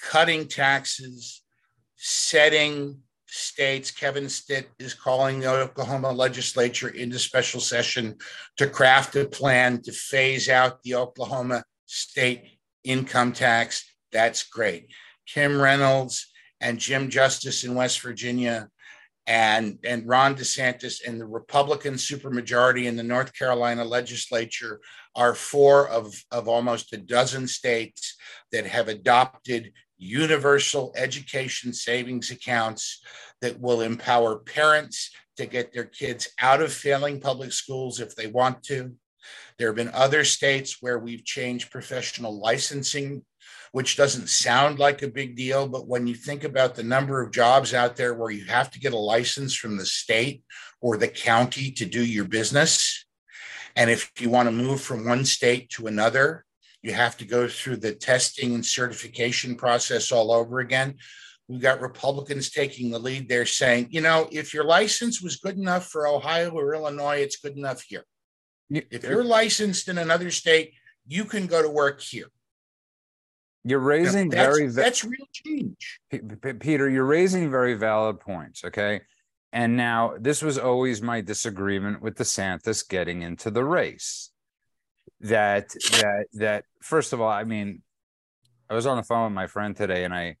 cutting taxes, setting states. Kevin Stitt is calling the Oklahoma legislature into special session to craft a plan to phase out the Oklahoma state income tax. That's great. Kim Reynolds and Jim Justice in West Virginia and and Ron DeSantis and the Republican supermajority in the North Carolina legislature are four of, of almost a dozen states that have adopted universal education savings accounts that will empower parents to get their kids out of failing public schools if they want to. There have been other states where we've changed professional licensing which doesn't sound like a big deal. But when you think about the number of jobs out there where you have to get a license from the state or the county to do your business, and if you want to move from one state to another, you have to go through the testing and certification process all over again. We've got Republicans taking the lead. They're saying, you know, if your license was good enough for Ohio or Illinois, it's good enough here. If you're licensed in another state, you can go to work here. You're raising that's, very that's real change. Peter, you're raising very valid points, okay? And now this was always my disagreement with DeSantis getting into the race. That that that first of all, I mean, I was on the phone with my friend today, and I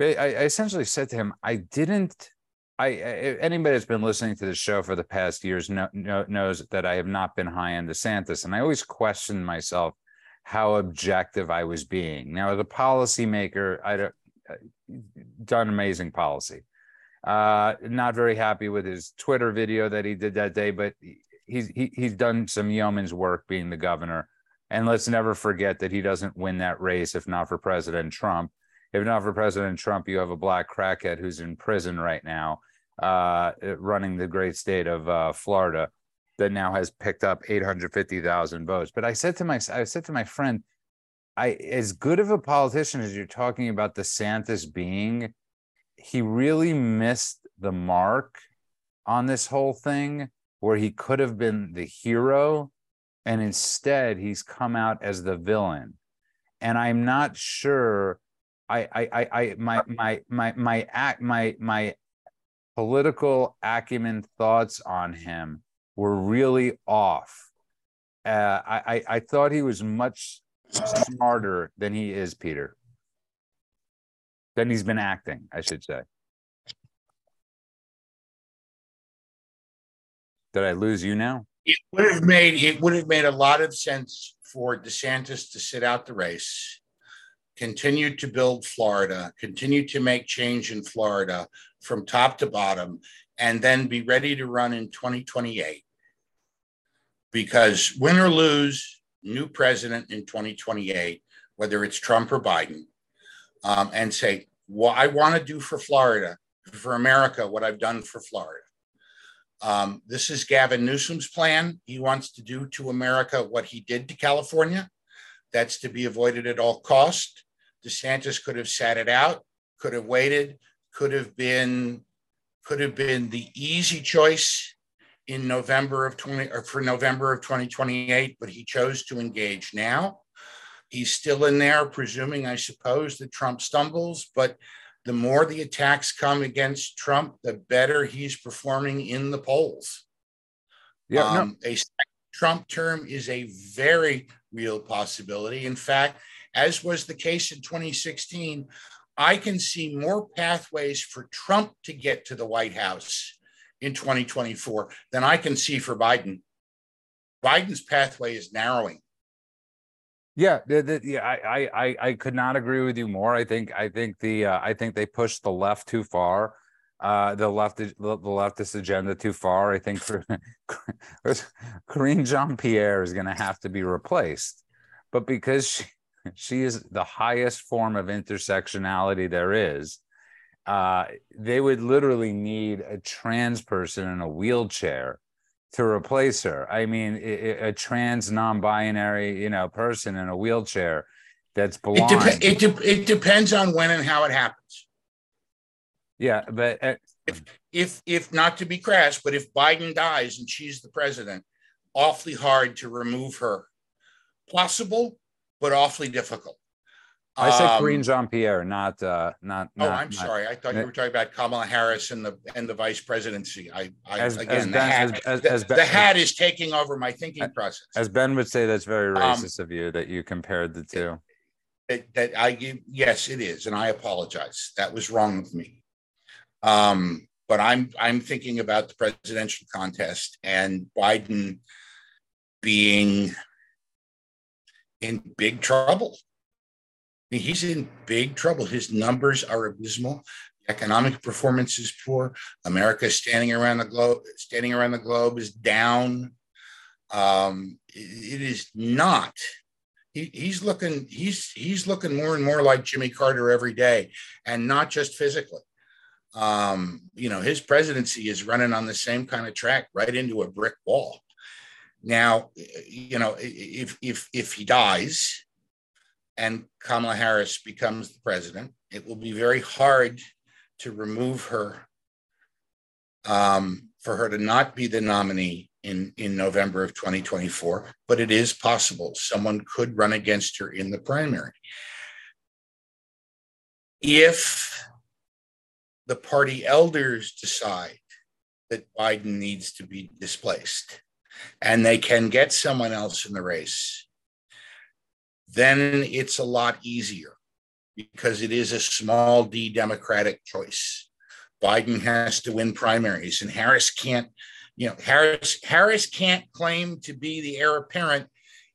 I, essentially said to him, I didn't. I, anybody that's been listening to the show for the past years know, know, knows that I have not been high on DeSantis, and I always question myself how objective I was being. Now, as a policymaker, I have uh, done amazing policy. Uh, not very happy with his Twitter video that he did that day, but he's he, he's done some yeoman's work being the governor. And let's never forget that he doesn't win that race if not for President Trump. If not for President Trump, you have a black crackhead who's in prison right now, uh, running the great state of uh, Florida that now has picked up 850,000 votes. But I said to my I said to my friend, I as good of a politician as you're talking about DeSantis being, he really missed the mark on this whole thing where he could have been the hero and instead he's come out as the villain. And I'm not sure I I, I my my my my act my my political acumen thoughts on him were really off. Uh, I, I thought he was much smarter than he is, Peter. Than he's been acting, I should say. Did I lose you now? It would have made it would have made a lot of sense for DeSantis to sit out the race, continue to build Florida, continue to make change in Florida from top to bottom, and then be ready to run in 2028 Because win or lose, new president in 2028, whether it's Trump or Biden, um, and say, what I want to do for Florida, for America, what I've done for Florida. Um, this is Gavin Newsom's plan. He wants to do to America what he did to California. That's to be avoided at all cost. DeSantis could have sat it out, could have waited, could have been could have been the easy choice in November of 20 or for November of 2028, but he chose to engage now. He's still in there, presuming, I suppose, that Trump stumbles, but the more the attacks come against Trump, the better he's performing in the polls. Yeah, um, no. a Trump term is a very real possibility. In fact, as was the case in 2016, I can see more pathways for Trump to get to the White House in 2024 than I can see for Biden. Biden's pathway is narrowing. Yeah, the, the, yeah, I, I, I could not agree with you more. I think, I think the, uh, I think they pushed the left too far, uh, the left, the, leftist agenda too far. I think for Karine Jean Pierre is going to have to be replaced, but because she, she is the highest form of intersectionality there is, uh, they would literally need a trans person in a wheelchair to replace her. I mean, a, a trans non-binary, you know, person in a wheelchair that's blind. It, it, de- it depends on when and how it happens. Yeah, but uh, if if if not to be crass, but if Biden dies and she's the president, awfully hard to remove her. Possible, but awfully difficult. I said um, Karine Jean Pierre, not uh, not. Oh, not, I'm not, sorry. I thought you were talking about Kamala Harris and the and the vice presidency. I, I as, again as the, ben, hat, as, the, as ben, the, hat is taking over my thinking process. As Ben would say, that's very um, racist um, of you that you compared the two. That, that I yes, it is, and I apologize. That was wrong of me. Um, but I'm I'm thinking about the presidential contest and Biden being in big trouble he's in big trouble. His numbers are abysmal. Economic performance is poor. America standing around the globe, standing around the globe is down. Um, it is not. He, he's looking. He's he's looking more and more like Jimmy Carter every day, and not just physically. Um, you know, his presidency is running on the same kind of track, right into a brick wall. Now, you know, if if if he dies, and Kamala Harris becomes the president, it will be very hard to remove her, um, for her to not be the nominee in, in November of 2024, but it is possible someone could run against her in the primary. If the party elders decide that Biden needs to be displaced and they can get someone else in the race, then it's a lot easier because it is a small d Democratic choice. Biden has to win primaries, and Harris can't, you know, Harris Harris can't claim to be the heir apparent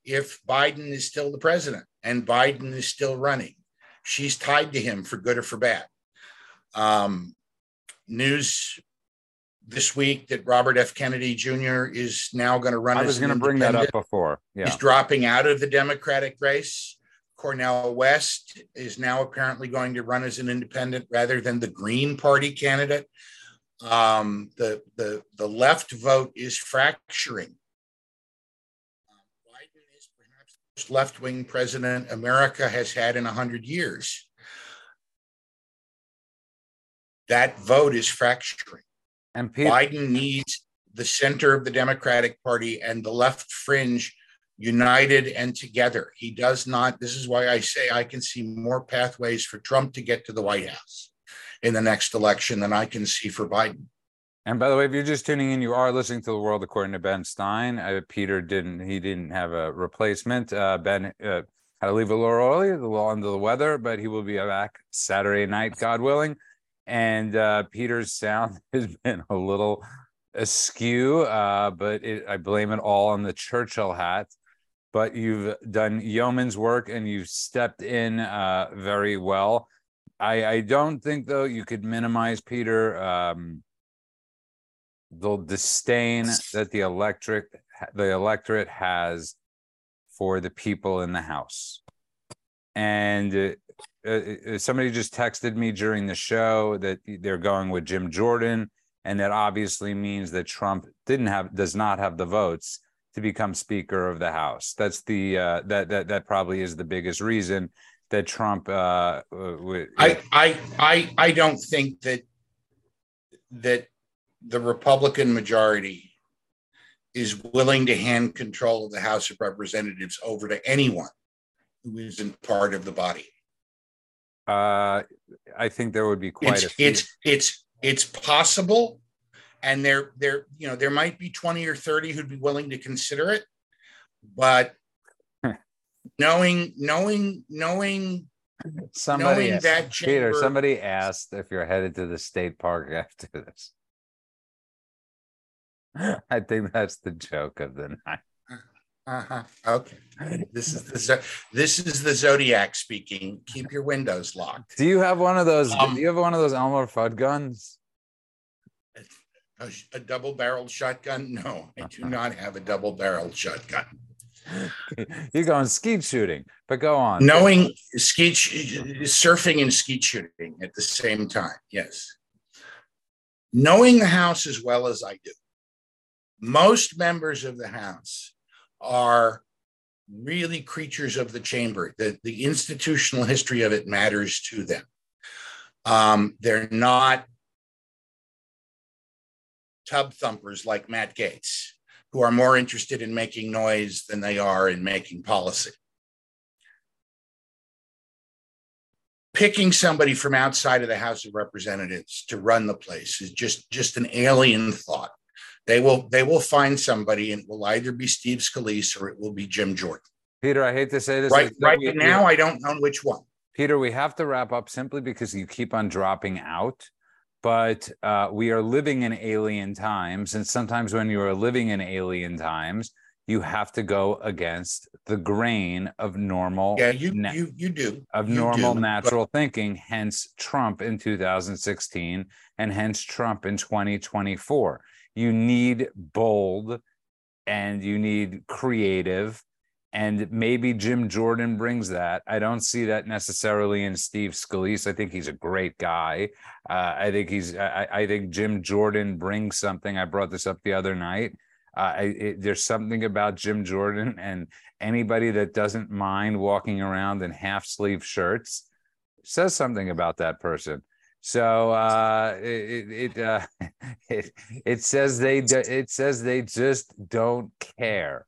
if Biden is still the president and Biden is still running. She's tied to him for good or for bad. Um, news this week that Robert F. Kennedy Jr. is now going to run. I was going to bring that up before. Yeah. He's dropping out of the Democratic race. Cornel West is now apparently going to run as an independent rather than the Green Party candidate. Um, the, the, the left vote is fracturing. Biden is perhaps the most left wing president America has had in 100 years. That vote is fracturing. And Peter- Biden needs the center of the Democratic Party and the left fringe united and together. He does not. This is why I say I can see more pathways for Trump to get to the White House in the next election than I can see for Biden. And by the way, if you're just tuning in, you are listening to the world according to Ben Stein. Uh, Peter didn't. He didn't have a replacement. Uh, ben uh, had to leave a little early, a little under the weather, but he will be back Saturday night, God willing and uh, Peter's sound has been a little askew, uh, but it, I blame it all on the Churchill hat. But you've done yeoman's work and you've stepped in uh, very well. I, I don't think though you could minimize Peter. Um, the disdain that the electric the electorate has for the people in the house and uh, uh, uh, somebody just texted me during the show that they're going with Jim Jordan and that obviously means that Trump didn't have does not have the votes to become speaker of the house that's the uh, that that that probably is the biggest reason that Trump uh, w- I, I I I don't think that that the Republican majority is willing to hand control of the House of Representatives over to anyone who isn't part of the body. Uh, I think there would be quite It's a few. it's it's it's possible, and there there you know there might be twenty or thirty who'd be willing to consider it, but knowing knowing knowing somebody knowing that Peter. Somebody asked if you're headed to the state park after this. I think that's the joke of the night. Uh-huh. Okay. This is the this is the zodiac speaking. Keep your windows locked. Do you have one of those? Um, do you have one of those Elmer Fudd guns? A, a double-barreled shotgun? No, I do not have a double-barreled shotgun. You're going skeet shooting, but go on. Knowing skeet surfing and skeet shooting at the same time. Yes. Knowing the house as well as I do, most members of the house are really creatures of the chamber. The, the institutional history of it matters to them. Um, they're not tub thumpers like Matt Gaetz, who are more interested in making noise than they are in making policy. Picking somebody from outside of the House of Representatives to run the place is just just an alien thought. They will they will find somebody, and it will either be Steve Scalise or it will be Jim Jordan. Peter, I hate to say this. Right, right we- now, I don't know which one. Peter, we have to wrap up simply because you keep on dropping out. But uh, we are living in alien times. And sometimes when you are living in alien times, you have to go against the grain of normal, Yeah, you na- you you do of you normal do, but- natural thinking, hence Trump in 2016 and hence Trump in 2024. You need bold and you need creative and maybe Jim Jordan brings that. I don't see that necessarily in Steve Scalise. I think he's a great guy. Uh, I think he's. I, I think Jim Jordan brings something. I brought this up the other night. Uh, I, it, there's something about Jim Jordan and anybody that doesn't mind walking around in half sleeve shirts says something about that person. So uh, it it uh, it, it says they it says they just don't care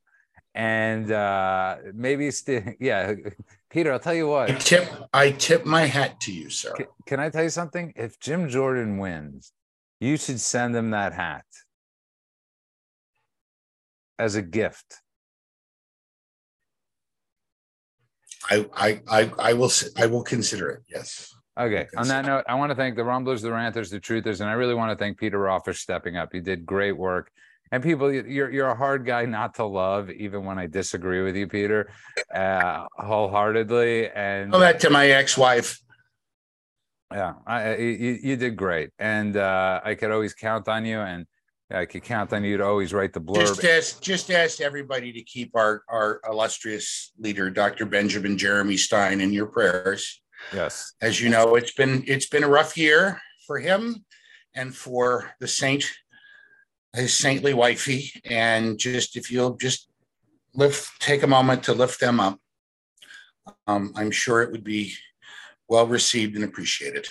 and uh maybe still yeah peter i'll tell you I what tip I tip my hat to you, sir. can, can i tell you something if jim jordan wins you should send him that hat as a gift I I I, I will I will consider it. Yes. Okay on that note i want to thank the rumblers the ranters the truthers and i really want to thank peter Roff for stepping up you did great work and people you- you're you're a hard guy not to love even when i disagree with you peter uh wholeheartedly and Tell that to my ex-wife. Yeah, I, I- you, you did great, and uh, I could always count on you, and I could count on you to always write the blurb. Just ask, just ask everybody to keep our, our illustrious leader, Dr. Benjamin Jeremy Stein, in your prayers. Yes, As you know, it's been it's been a rough year for him and for the saint, his saintly wifey. And just if you'll just lift, take a moment to lift them up, um, I'm sure it would be well received and appreciated.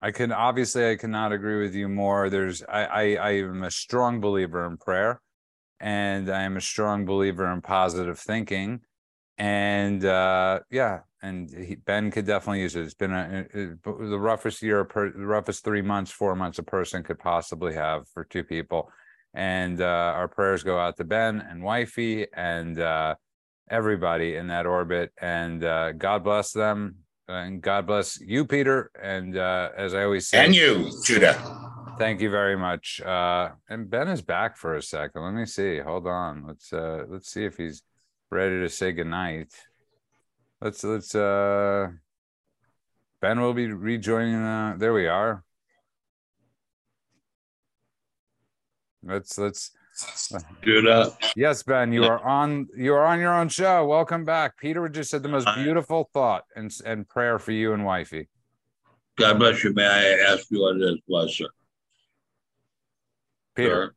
I can obviously I cannot agree with you more. There's I, I I am a strong believer in prayer, and I am a strong believer in positive thinking, and uh, yeah, and he, Ben could definitely use it. It's been a, it- the roughest year, per, the roughest three months, four months a person could possibly have for two people, and uh, our prayers go out to Ben and wifey and uh, everybody in that orbit, and uh, God bless them. And God bless you, Peter. And uh, as I always say, And you, Judah. Thank you very much. Uh, and Ben is back for a second. Let me see. Hold on. Let's uh, let's see if he's ready to say goodnight. Let's let's. Uh, ben will be rejoining. Uh, there we are. Let's let's. Judah, Yes, Ben, you are on. You are on your own show. Welcome back. Peter just said the most beautiful thought and and prayer for you and wifey. God bless you. May I ask you what it is, bless sir? Peter, Sir?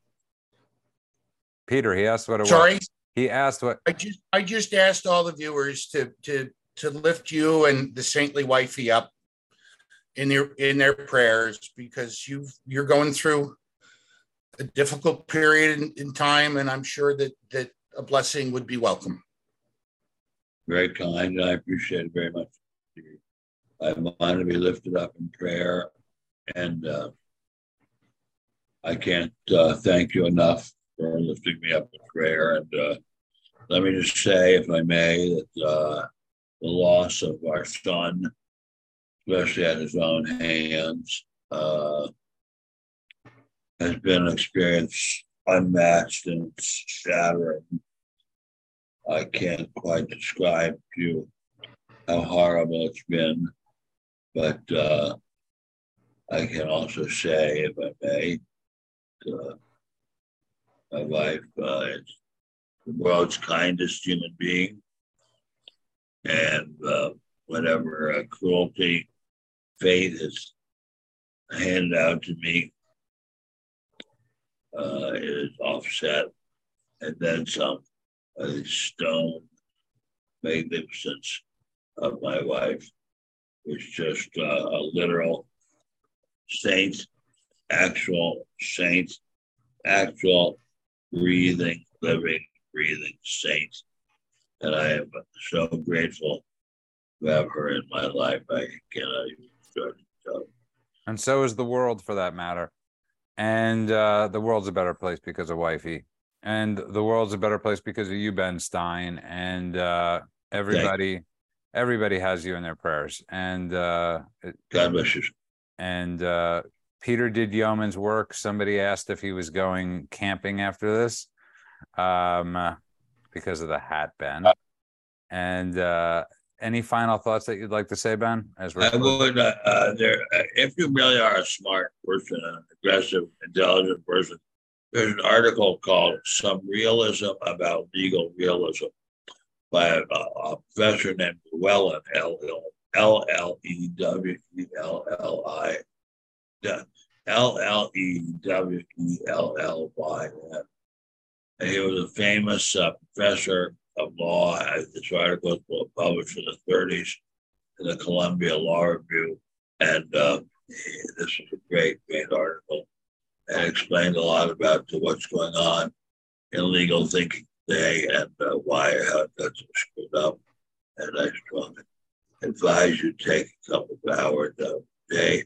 Peter, he asked what it was. Sorry, He asked what. I just I just asked all the viewers to to to lift you and the saintly wifey up in their in their prayers because you you're going through a difficult period in, in time, and I'm sure that that a blessing would be welcome. Very kind. I appreciate it very much. I want to be lifted up in prayer, and uh, I can't uh, thank you enough for lifting me up in prayer. And uh, let me just say, if I may, that uh, the loss of our son, especially at his own hands, uh, has been an experience unmatched and shattering. I can't quite describe to you how horrible it's been, but uh, I can also say, if I may, uh, my wife uh, the world's kindest human being, and uh, whatever uh, cruelty fate has handed out to me uh, is offset, and then some the stone magnificence of my wife was just uh, a literal saint, actual saint, actual breathing, living, breathing saint. And I am so grateful to have her in my life. I cannot even start to tell. and so is the world for that matter. And uh, the world's a better place because of wifey, and the world's a better place because of you, Ben Stein, and uh, everybody. Everybody has you in their prayers, and uh, God bless you. and uh, Peter did yeoman's work. Somebody asked if he was going camping after this, um, uh, because of the hat, Ben. And uh, any final thoughts that you'd like to say, Ben? As we're I would, uh, uh, there, uh, if you really are a smart person, an aggressive, intelligent person, there's an article called Some Realism About Legal Realism by a, a professor named Llewellyn, L L E W E L L I. L L E W E L L Y. And he was a famous uh, professor of law. This article was published in the 30s in the Columbia Law Review. And uh, this was a great, great article and explained a lot about what's going on in legal thinking today and uh, why how so screwed up. And I strongly advise you take a couple of hours a day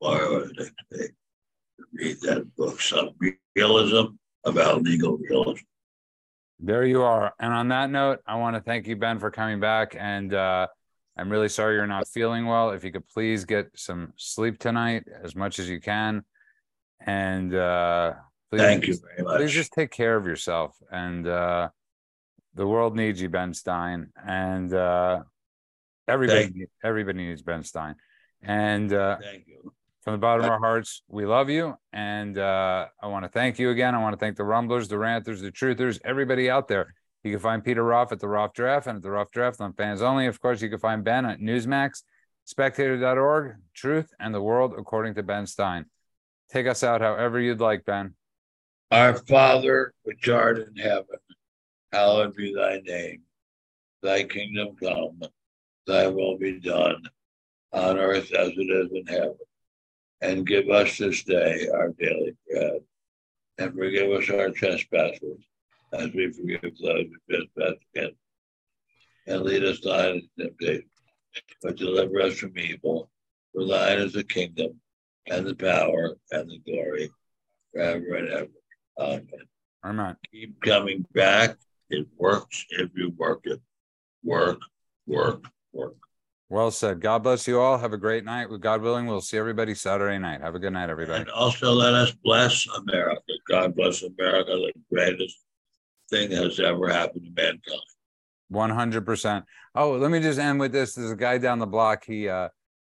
or the next day to read that book, Some Realism about Legal. There you are. And on that note, I want to thank you, Ben, for coming back. And uh, I'm really sorry you're not feeling well. If you could please get some sleep tonight as much as you can. And uh, please, Thank you very much. please just take care of yourself. And uh, the world needs you, Ben Stein. And uh, everybody, everybody needs Ben Stein. And uh, Thank you. From the bottom of our hearts, we love you. And uh, I want to thank you again. I want to thank the Rumblers, the Ranthers, the Truthers, everybody out there. You can find Peter Roff at the Roff Draft and at the Roff Draft on fans only. Of course, you can find Ben at Newsmax, spectator.org, Truth and the World according to Ben Stein. Take us out however you'd like, Ben. Our Father, which art in heaven, hallowed be thy name. Thy kingdom come, thy will be done on earth as it is in heaven. And give us this day our daily bread. And forgive us our trespasses, as we forgive those who trespass against us. And lead us not into temptation, but deliver us from evil. For thine is the kingdom, and the power, and the glory, forever and ever. Amen Amen. keep coming back. It works if you work it. Work, work, work. Well said. God bless you all. Have a great night. With God willing, we'll see everybody Saturday night. Have a good night, everybody. And also let us bless America. God bless America, the greatest thing that has ever happened to mankind. One hundred percent. Oh, let me just end with this. There's a guy down the block. He uh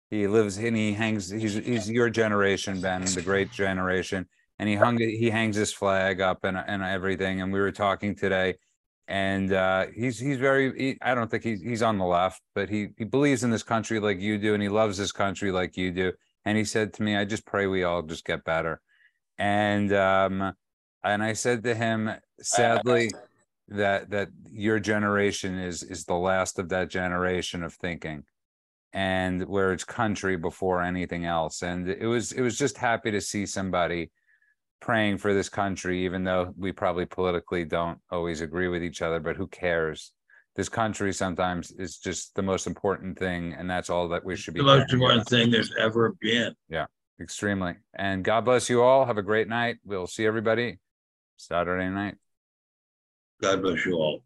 he lives and he hangs. He's he's your generation, Ben, the great generation, and he hung it, he hangs his flag up and and everything. And we were talking today, and uh, he's he's very. He, I don't think he's he's on the left, but he he believes in this country like you do, and he loves this country like you do. And he said to me, "I just pray we all just get better." And um, and I said to him, sadly, that that your generation is is the last of that generation of thinking and where it's country before anything else and it was it was just happy to see somebody praying for this country even though we probably politically don't always agree with each other but who cares? This country sometimes is just the most important thing and that's all that we should be The most important thing there's ever been. Yeah, extremely. And god bless you all. Have a great night. We'll see everybody saturday night. God bless you all.